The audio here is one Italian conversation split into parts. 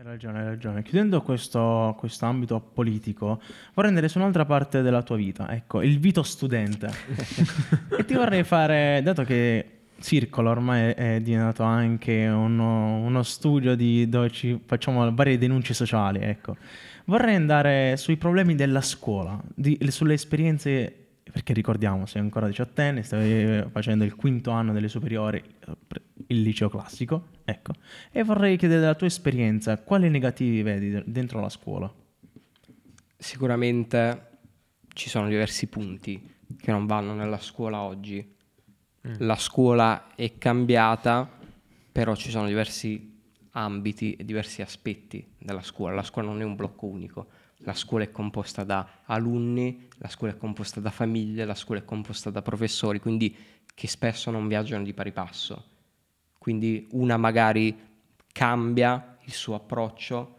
Hai ragione, hai ragione. Chiudendo questo, questo ambito politico, vorrei andare su un'altra parte della tua vita, ecco, il vito studente. e ti vorrei fare, dato che Circolo ormai è diventato anche uno, uno studio di, dove ci facciamo varie denunce sociali, ecco. Vorrei andare sui problemi della scuola, di, sulle esperienze perché ricordiamo, sei ancora diciottenne, stai facendo il quinto anno delle superiori, il liceo classico, ecco, e vorrei chiedere dalla tua esperienza, quali negativi vedi dentro la scuola? Sicuramente ci sono diversi punti che non vanno nella scuola oggi. Mm. La scuola è cambiata, però ci sono diversi ambiti e diversi aspetti della scuola. La scuola non è un blocco unico la scuola è composta da alunni, la scuola è composta da famiglie, la scuola è composta da professori, quindi che spesso non viaggiano di pari passo. Quindi una magari cambia il suo approccio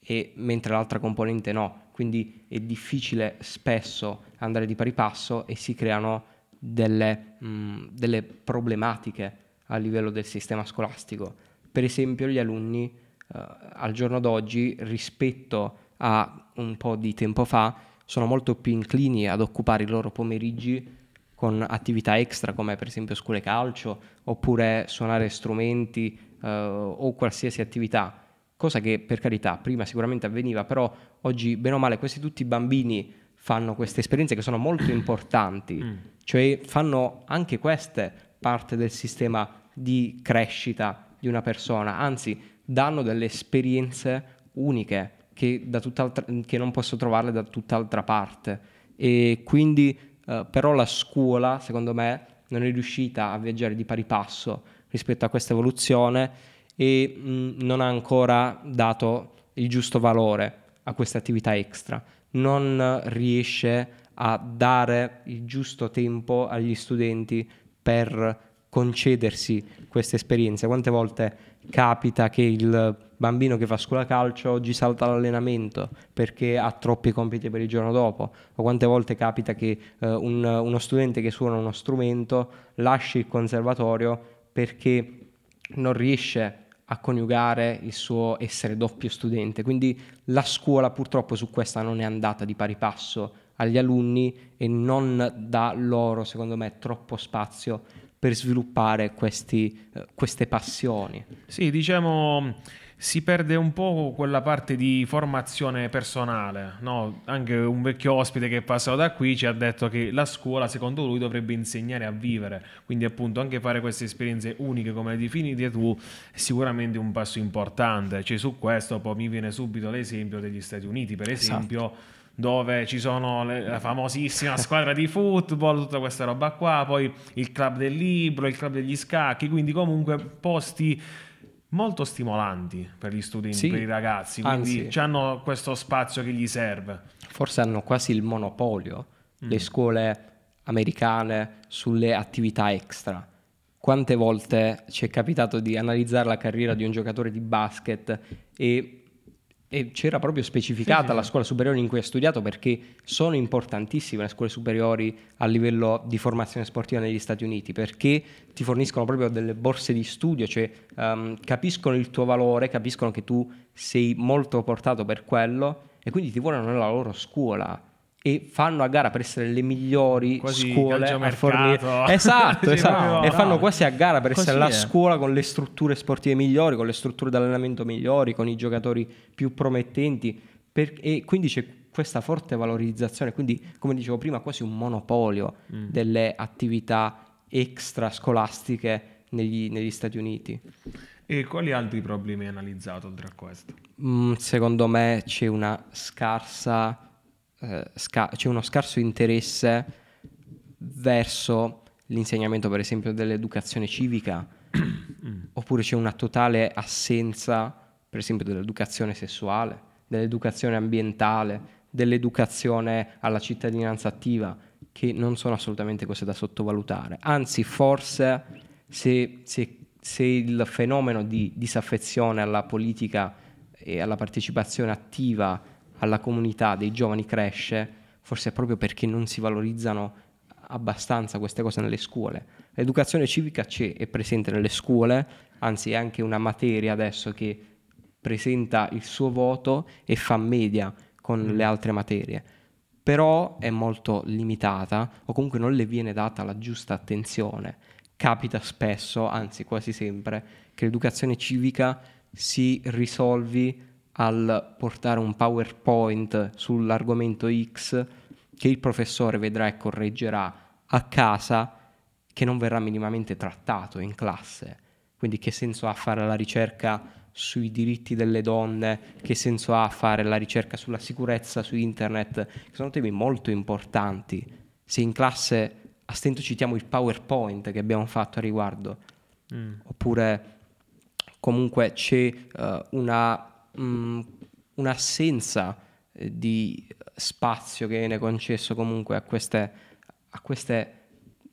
e, mentre l'altra componente no. Quindi è difficile spesso andare di pari passo e si creano delle, mh, delle problematiche a livello del sistema scolastico. Per esempio gli alunni eh, al giorno d'oggi rispetto a un po' di tempo fa sono molto più inclini ad occupare i loro pomeriggi con attività extra come per esempio scuole calcio oppure suonare strumenti eh, o qualsiasi attività, cosa che per carità prima sicuramente avveniva, però oggi bene o male questi tutti i bambini fanno queste esperienze che sono molto importanti, mm. cioè fanno anche queste parte del sistema di crescita di una persona, anzi danno delle esperienze uniche che, che non posso trovarle da tutt'altra parte. E quindi eh, però la scuola, secondo me, non è riuscita a viaggiare di pari passo rispetto a questa evoluzione e mh, non ha ancora dato il giusto valore a queste attività extra. Non riesce a dare il giusto tempo agli studenti per concedersi queste esperienze. Quante volte capita che il bambino che fa scuola calcio oggi salta l'allenamento perché ha troppi compiti per il giorno dopo, o quante volte capita che eh, un, uno studente che suona uno strumento lasci il conservatorio perché non riesce a coniugare il suo essere doppio studente. Quindi la scuola purtroppo su questa non è andata di pari passo agli alunni e non dà loro, secondo me, troppo spazio per sviluppare questi, eh, queste passioni. Sì, diciamo si perde un po' quella parte di formazione personale. No? Anche un vecchio ospite che è passato da qui ci ha detto che la scuola, secondo lui, dovrebbe insegnare a vivere. Quindi, appunto, anche fare queste esperienze uniche come le definite tu è sicuramente un passo importante. Cioè, su questo poi mi viene subito l'esempio degli Stati Uniti, per esempio. Esatto dove ci sono le, la famosissima squadra di football, tutta questa roba qua, poi il club del libro, il club degli scacchi, quindi comunque posti molto stimolanti per gli studenti, sì, per i ragazzi, quindi hanno questo spazio che gli serve. Forse hanno quasi il monopolio, mm. le scuole americane, sulle attività extra. Quante volte ci è capitato di analizzare la carriera di un giocatore di basket e e c'era proprio specificata sì, sì, la scuola superiore in cui hai studiato perché sono importantissime le scuole superiori a livello di formazione sportiva negli Stati Uniti perché ti forniscono proprio delle borse di studio, cioè um, capiscono il tuo valore, capiscono che tu sei molto portato per quello e quindi ti vogliono nella loro scuola e fanno a gara per essere le migliori quasi scuole a fornire esatto, esatto. e fanno quasi a gara per Così essere la scuola con le strutture sportive migliori con le strutture di allenamento migliori con i giocatori più promettenti per... e quindi c'è questa forte valorizzazione quindi come dicevo prima quasi un monopolio mm. delle attività extrascolastiche negli, negli Stati Uniti e quali altri problemi hai analizzato oltre a questo? Mm, secondo me c'è una scarsa eh, sca- c'è uno scarso interesse verso l'insegnamento, per esempio, dell'educazione civica, oppure c'è una totale assenza, per esempio, dell'educazione sessuale, dell'educazione ambientale, dell'educazione alla cittadinanza attiva, che non sono assolutamente cose da sottovalutare. Anzi, forse se, se, se il fenomeno di disaffezione alla politica e alla partecipazione attiva alla comunità dei giovani cresce, forse è proprio perché non si valorizzano abbastanza queste cose nelle scuole. L'educazione civica c'è, è presente nelle scuole, anzi è anche una materia adesso che presenta il suo voto e fa media con Mm. le altre materie. Però è molto limitata o comunque non le viene data la giusta attenzione. Capita spesso, anzi quasi sempre, che l'educazione civica si risolvi al portare un PowerPoint sull'argomento X che il professore vedrà e correggerà a casa che non verrà minimamente trattato in classe. Quindi che senso ha fare la ricerca sui diritti delle donne, che senso ha fare la ricerca sulla sicurezza su internet, che sono temi molto importanti. Se in classe a stento citiamo il PowerPoint che abbiamo fatto a riguardo, Mm. oppure comunque c'è eh, una, mm, un'assenza eh, di spazio che viene concesso comunque a queste, a queste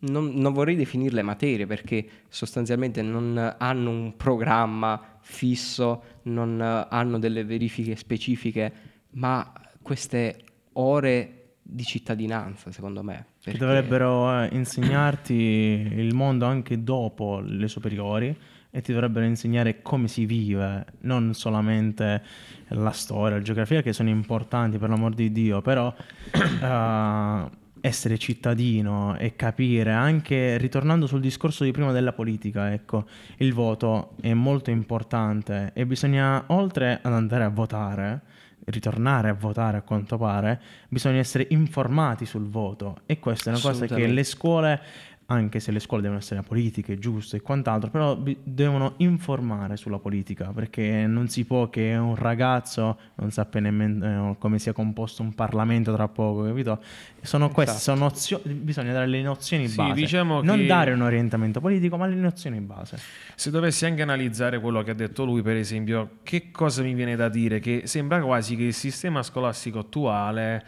non, non vorrei definirle materie perché sostanzialmente non hanno un programma fisso, non hanno delle verifiche specifiche, ma queste ore di cittadinanza, secondo me. Perché- dovrebbero eh, insegnarti il mondo anche dopo le superiori e ti dovrebbero insegnare come si vive, non solamente la storia, la geografia che sono importanti per l'amor di Dio, però eh, essere cittadino e capire anche ritornando sul discorso di prima della politica, ecco, il voto è molto importante e bisogna oltre ad andare a votare ritornare a votare a quanto pare, bisogna essere informati sul voto e questa è una cosa che le scuole, anche se le scuole devono essere politiche, giuste e quant'altro, però bi- devono informare sulla politica perché non si può che un ragazzo non sappia nemmeno eh, come sia composto un Parlamento tra poco, capito? Sono queste, Esatto. sono nozio- bisogna dare le nozioni Sì, base, diciamo non che- dare un orientamento politico, ma le nozioni base. Se dovessi anche analizzare quello che ha detto lui, per esempio, che cosa mi viene da dire? Che sembra quasi che il sistema scolastico attuale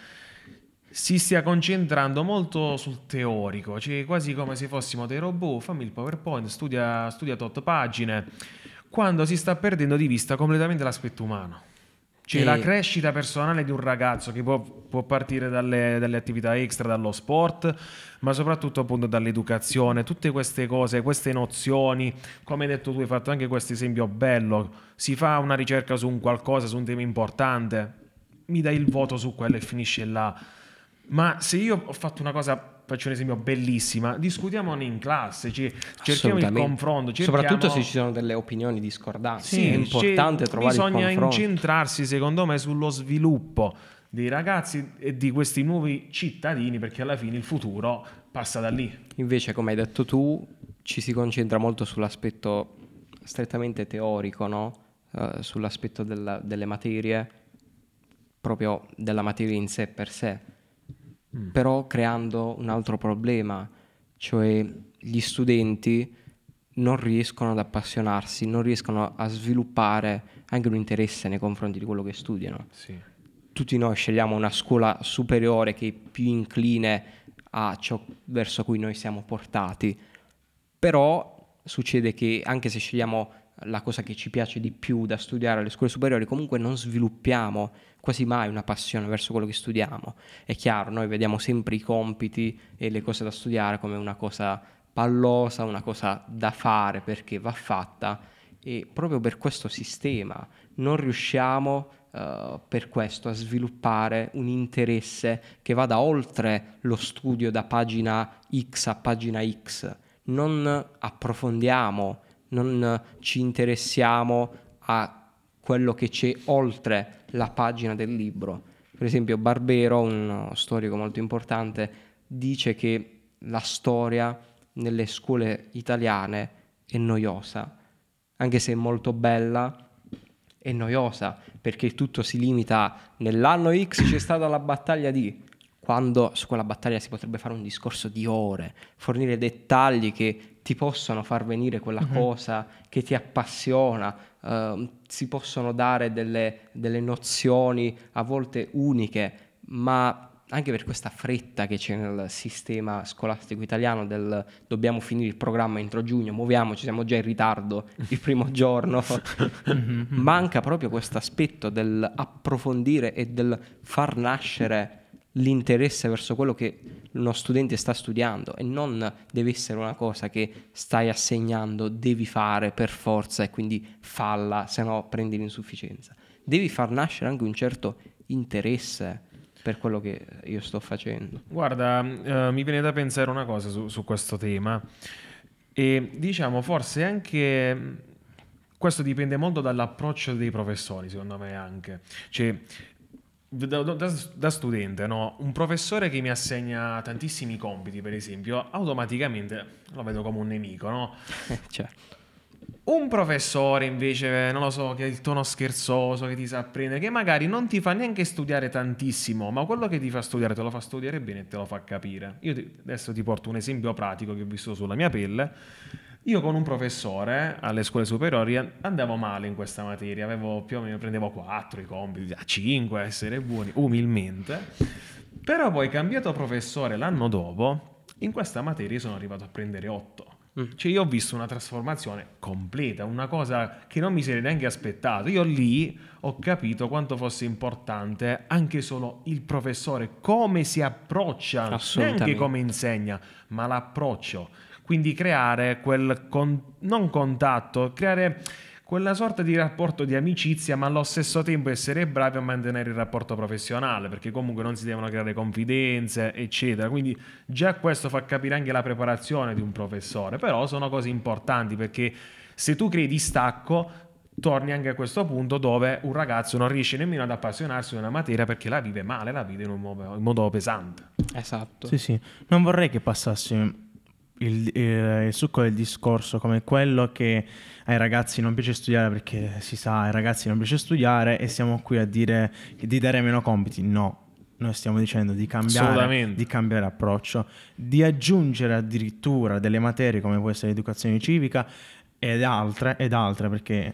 si stia concentrando molto sul teorico, cioè quasi come se fossimo dei robot, fammi il PowerPoint, studia, studia tot pagine, quando si sta perdendo di vista completamente l'aspetto umano. Cioè E- la crescita personale di un ragazzo che può, può partire dalle, dalle attività extra, dallo sport, ma soprattutto appunto dall'educazione, tutte queste cose, queste nozioni, come hai detto tu, hai fatto anche questo esempio bello, si fa una ricerca su un qualcosa, su un tema importante, mi dai il voto su quello e finisce là. Ma se io ho fatto una cosa, faccio un esempio bellissima, discutiamone in classe, cioè, cerchiamo il confronto, cerchiamo... Soprattutto se ci sono delle opinioni discordanti. Sì, è importante trovare bisogna il confronto. incentrarsi secondo me sullo sviluppo dei ragazzi e di questi nuovi cittadini perché alla fine il futuro passa da lì. Invece, come hai detto tu, ci si concentra molto sull'aspetto strettamente teorico, no? Eh, sull'aspetto della- delle materie, proprio della materia in sé per sé, però creando un altro problema, cioè gli studenti non riescono ad appassionarsi, non riescono a sviluppare anche un interesse nei confronti di quello che studiano. Sì. tutti noi scegliamo una scuola superiore che è più incline a ciò verso cui noi siamo portati, però succede che anche se scegliamo la cosa che ci piace di più da studiare alle scuole superiori, comunque non sviluppiamo quasi mai una passione verso quello che studiamo. È chiaro, noi vediamo sempre i compiti e le cose da studiare come una cosa pallosa, una cosa da fare perché va fatta e proprio per questo sistema non riusciamo eh, per questo a sviluppare un interesse che vada oltre lo studio da pagina X a pagina X. Non approfondiamo, non ci interessiamo a quello che c'è oltre la pagina del libro. Per esempio, Barbero, un storico molto importante, dice che la storia nelle scuole italiane è noiosa, anche se è molto bella, è noiosa perché tutto si limita nell'anno X c'è stata la battaglia di quando su quella battaglia si potrebbe fare un discorso di ore, fornire dettagli che ti possono far venire quella cosa che ti appassiona, ehm, si possono dare delle, delle nozioni a volte uniche, ma anche per questa fretta che c'è nel sistema scolastico italiano del dobbiamo finire il programma entro giugno, muoviamoci, siamo già in ritardo il primo giorno, manca proprio questo aspetto del approfondire e del far nascere l'interesse verso quello che uno studente sta studiando e non deve essere una cosa che stai assegnando, devi fare per forza e quindi falla, se no prendi l'insufficienza. Devi far nascere anche un certo interesse per quello che io sto facendo. Guarda, eh, mi viene da pensare una cosa su, su questo tema e diciamo forse anche questo dipende molto dall'approccio dei professori, secondo me anche. Cioè, da, da, da, studente, no? un professore che mi assegna tantissimi compiti, per esempio, automaticamente lo vedo come un nemico, no? certo. Un professore invece, non lo so, che ha il tono scherzoso, che ti sa apprendere, che magari non ti fa neanche studiare tantissimo, ma quello che ti fa studiare te lo fa studiare bene e te lo fa capire. Io ti, adesso ti porto un esempio pratico che ho visto sulla mia pelle. Io con un professore alle scuole superiori andavo male in questa materia, avevo più o meno prendevo 4 i compiti, a 5 a essere buoni, umilmente. Però poi cambiato professore l'anno dopo, in questa materia sono arrivato a prendere 8. Mm. Cioè io ho visto una trasformazione completa, una cosa che non mi sarei neanche aspettato. Io lì ho capito quanto fosse importante anche solo il professore, come si approccia, neanche come insegna, ma l'approccio. Quindi creare quel con, non contatto, creare quella sorta di rapporto di amicizia, ma allo stesso tempo essere bravi a mantenere il rapporto professionale, perché comunque non si devono creare confidenze, eccetera. Quindi già questo fa capire anche la preparazione di un professore, però sono cose importanti perché se tu crei distacco, torni anche a questo punto dove un ragazzo non riesce nemmeno ad appassionarsi di una materia perché la vive male, la vive in un modo, in modo pesante. Esatto. Sì, sì. Non vorrei che passassi il, il, il, succo del discorso come quello che ai ragazzi non piace studiare perché si sa ai ragazzi non piace studiare e siamo qui a dire di dare meno compiti. No, noi stiamo dicendo di cambiare, di cambiare approccio, di aggiungere addirittura delle materie come può essere l'educazione civica ed altre, ed altre perché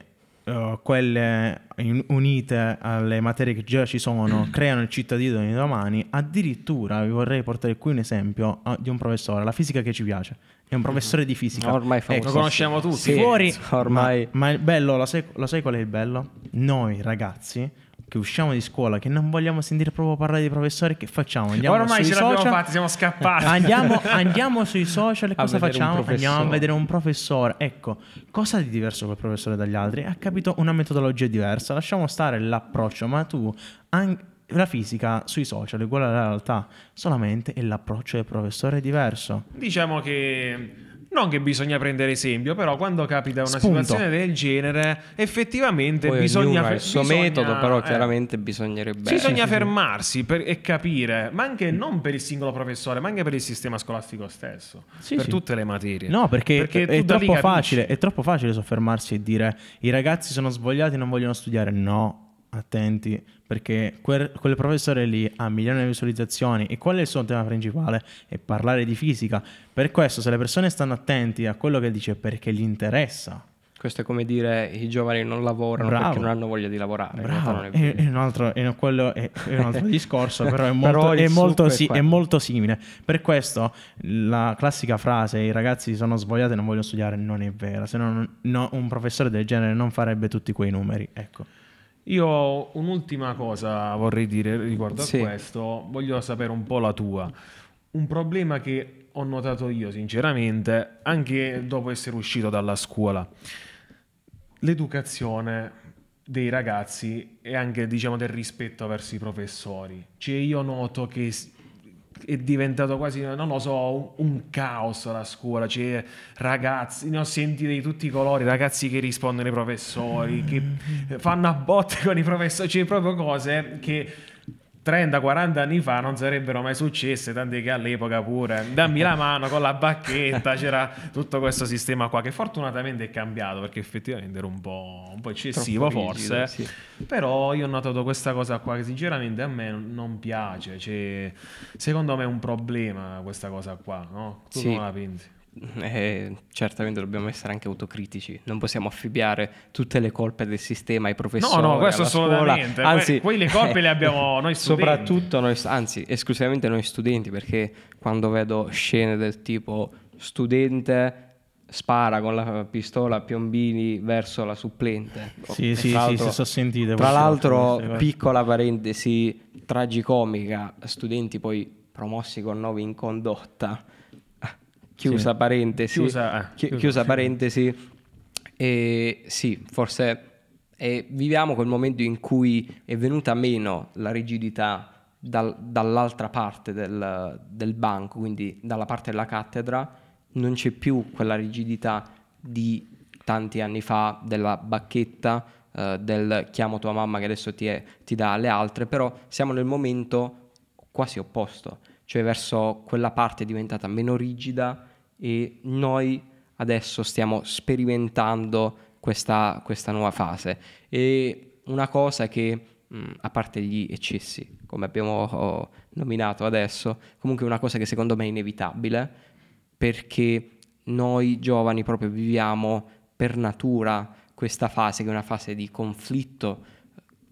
uh, quelle in, unite alle materie che già ci sono creano il cittadino di domani. Addirittura vi vorrei portare qui un esempio uh, di un professore, la fisica che ci piace. È un professore di fisica. Ormai ecco, lo conosciamo tutti. Sì, fuori, ormai. Ma, ma il bello, lo sai, lo sai qual è il bello? Noi ragazzi che usciamo di scuola, che non vogliamo sentire proprio parlare di professori, che facciamo? Andiamo Ormai ce l'abbiamo social, fatti, siamo scappati. Andiamo, andiamo sui social e cosa facciamo? Andiamo a vedere un professore. Ecco, cosa di diverso quel professore dagli altri? Ha capito una metodologia diversa. Lasciamo stare l'approccio, ma tu... Anche, la fisica sui social è uguale alla realtà, solamente l'approccio del professore è diverso. Diciamo che non che bisogna prendere esempio, però quando capita una Spunto. situazione del genere, effettivamente Poi bisogna fare il suo bisogna, metodo, però eh, chiaramente bisognerebbe bisogna fermarsi per, e capire, ma anche non per il singolo professore, ma anche per il sistema scolastico stesso, sì, per sì. tutte le materie. No, perché, perché è, troppo facile, è troppo facile soffermarsi e dire i ragazzi sono svogliati e non vogliono studiare. No, attenti perché quel, quel, professore lì ha milioni di visualizzazioni e qual è il suo tema principale? È parlare di fisica. Per questo se le persone stanno attenti a quello che dice perché gli interessa. Questo è come dire i giovani non lavorano Bravo. perché non hanno voglia di lavorare. Bravo. È, è, un altro, è, quello è, un altro discorso, però è molto, però è, molto si, è molto simile. Per questo la classica frase i ragazzi sono svogliati e non vogliono studiare non è vera, se no, no un professore del genere non farebbe tutti quei numeri. Ecco. Io un'ultima cosa vorrei dire riguardo sì. a questo, voglio sapere un po' la tua. Un problema che ho notato io sinceramente, anche dopo essere uscito dalla scuola, l'educazione dei ragazzi e anche diciamo del rispetto verso i professori. Cioè io noto che è diventato quasi, non lo so, un, un caos la scuola. C'è ragazzi, ne ho sentiti di tutti i colori, ragazzi che rispondono ai professori, che fanno a botte con i professori, c'è proprio cose che 30-40 anni fa non sarebbero mai successe, tant'è che all'epoca pure dammi la mano con la bacchetta, c'era tutto questo sistema qua che fortunatamente è cambiato perché effettivamente era un po', un po eccessivo Troppo forse, rigido, sì. però io ho notato questa cosa qua che sinceramente a me non piace, cioè, secondo me è un problema questa cosa qua, no? Tu sì. come la pensi? Eh, certamente dobbiamo essere anche autocritici, non possiamo affibbiare tutte le colpe del sistema ai professori. No, no, questo assolutamente. Anzi, poi le colpe le abbiamo noi studenti. Soprattutto noi, anzi, esclusivamente noi studenti, perché quando vedo scene del tipo studente spara con la pistola a piombini verso la supplente. Sì, E sì, sì, si sono sentite. Tra l'altro, piccola parentesi tragicomica, studenti poi promossi con 9 in condotta. Chiusa Sì. parentesi. Chiusa, eh, Chi- chiusa. parentesi. E sì, forse eh, viviamo quel momento in cui è venuta meno la rigidità dal- dall'altra parte del, del banco, quindi dalla parte della cattedra, non c'è più quella rigidità di tanti anni fa della bacchetta, eh, del chiamo tua mamma che adesso ti, è- ti dà alle altre, però siamo nel momento quasi opposto, cioè verso quella parte diventata meno rigida e noi adesso stiamo sperimentando questa, questa nuova fase. E una cosa che, mh, a parte gli eccessi, come abbiamo oh, nominato adesso, comunque una cosa che secondo me è inevitabile, perché noi giovani proprio viviamo per natura questa fase, che è una fase di conflitto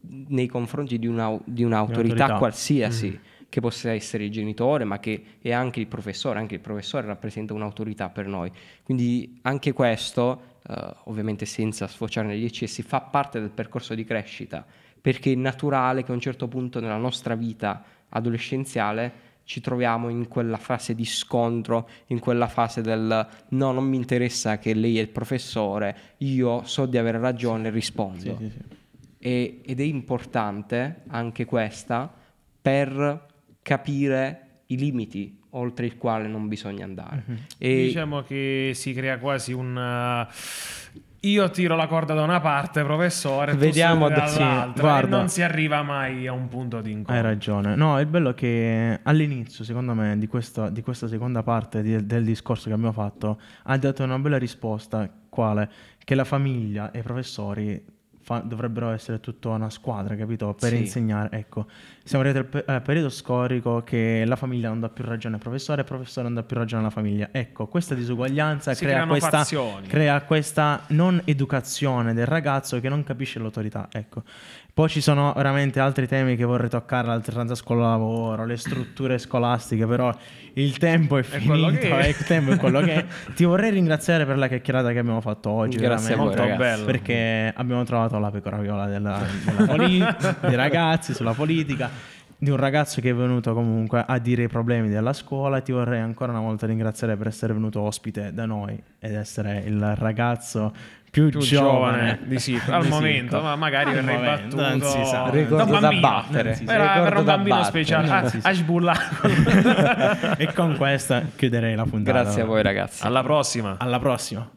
nei confronti di, una- di un'autorità Un'autorità. qualsiasi, che possa essere il genitore, ma che è anche il professore, anche il professore rappresenta un'autorità per noi. Quindi anche questo, eh, ovviamente senza sfociare negli eccessi, fa parte del percorso di crescita, perché è naturale che a un certo punto nella nostra vita adolescenziale ci troviamo in quella fase di scontro, in quella fase del no, non mi interessa che lei è il professore, io so di avere ragione, rispondo. Sì, sì, sì. E- ed è importante anche questa per capire i limiti oltre il quale non bisogna andare. E Diciamo che si crea quasi un... uh, io tiro la corda da una parte, professore, Vediamo sì, dall'altra, guarda. e non si arriva mai a un punto di incontro. Hai ragione. No, il bello è che all'inizio, secondo me, di questa, di questa seconda parte di- del discorso che abbiamo fatto, ha dato una bella risposta, quale? Che la famiglia e i professori fa- dovrebbero essere tutta una squadra, capito? Per Sì. insegnare. Ecco, siamo arrivati al pe- al periodo storico che la famiglia non dà più ragione al professore, il professore non dà più ragione alla famiglia. Ecco, questa disuguaglianza crea questa, crea questa non educazione del ragazzo che non capisce l'autorità. Ecco. Poi ci sono veramente altri temi che vorrei toccare, l'alternanza scuola-lavoro, le strutture scolastiche, però il tempo è, È finito, che è. eh, il tempo è quello che è. Ti vorrei ringraziare per la chiacchierata che abbiamo fatto oggi, Grazie a voi, veramente, Molto ragazzi. bello. perché abbiamo trovato la pecora viola della, della poli- dei ragazzi sulla politica, di un ragazzo che è venuto comunque a dire i problemi della scuola. Ti vorrei ancora una volta ringraziare per essere venuto ospite da noi ed essere il ragazzo più, più giovane, giovane di sì, al di momento, ma magari momento, battuto non si sa. Ricordo da da battere. Si. Era, un da bambino battere. speciale Non a, si sa. a sbullare. e con questa chiuderei la puntata. grazie a voi ragazzi. Alla prossima. Alla prossima.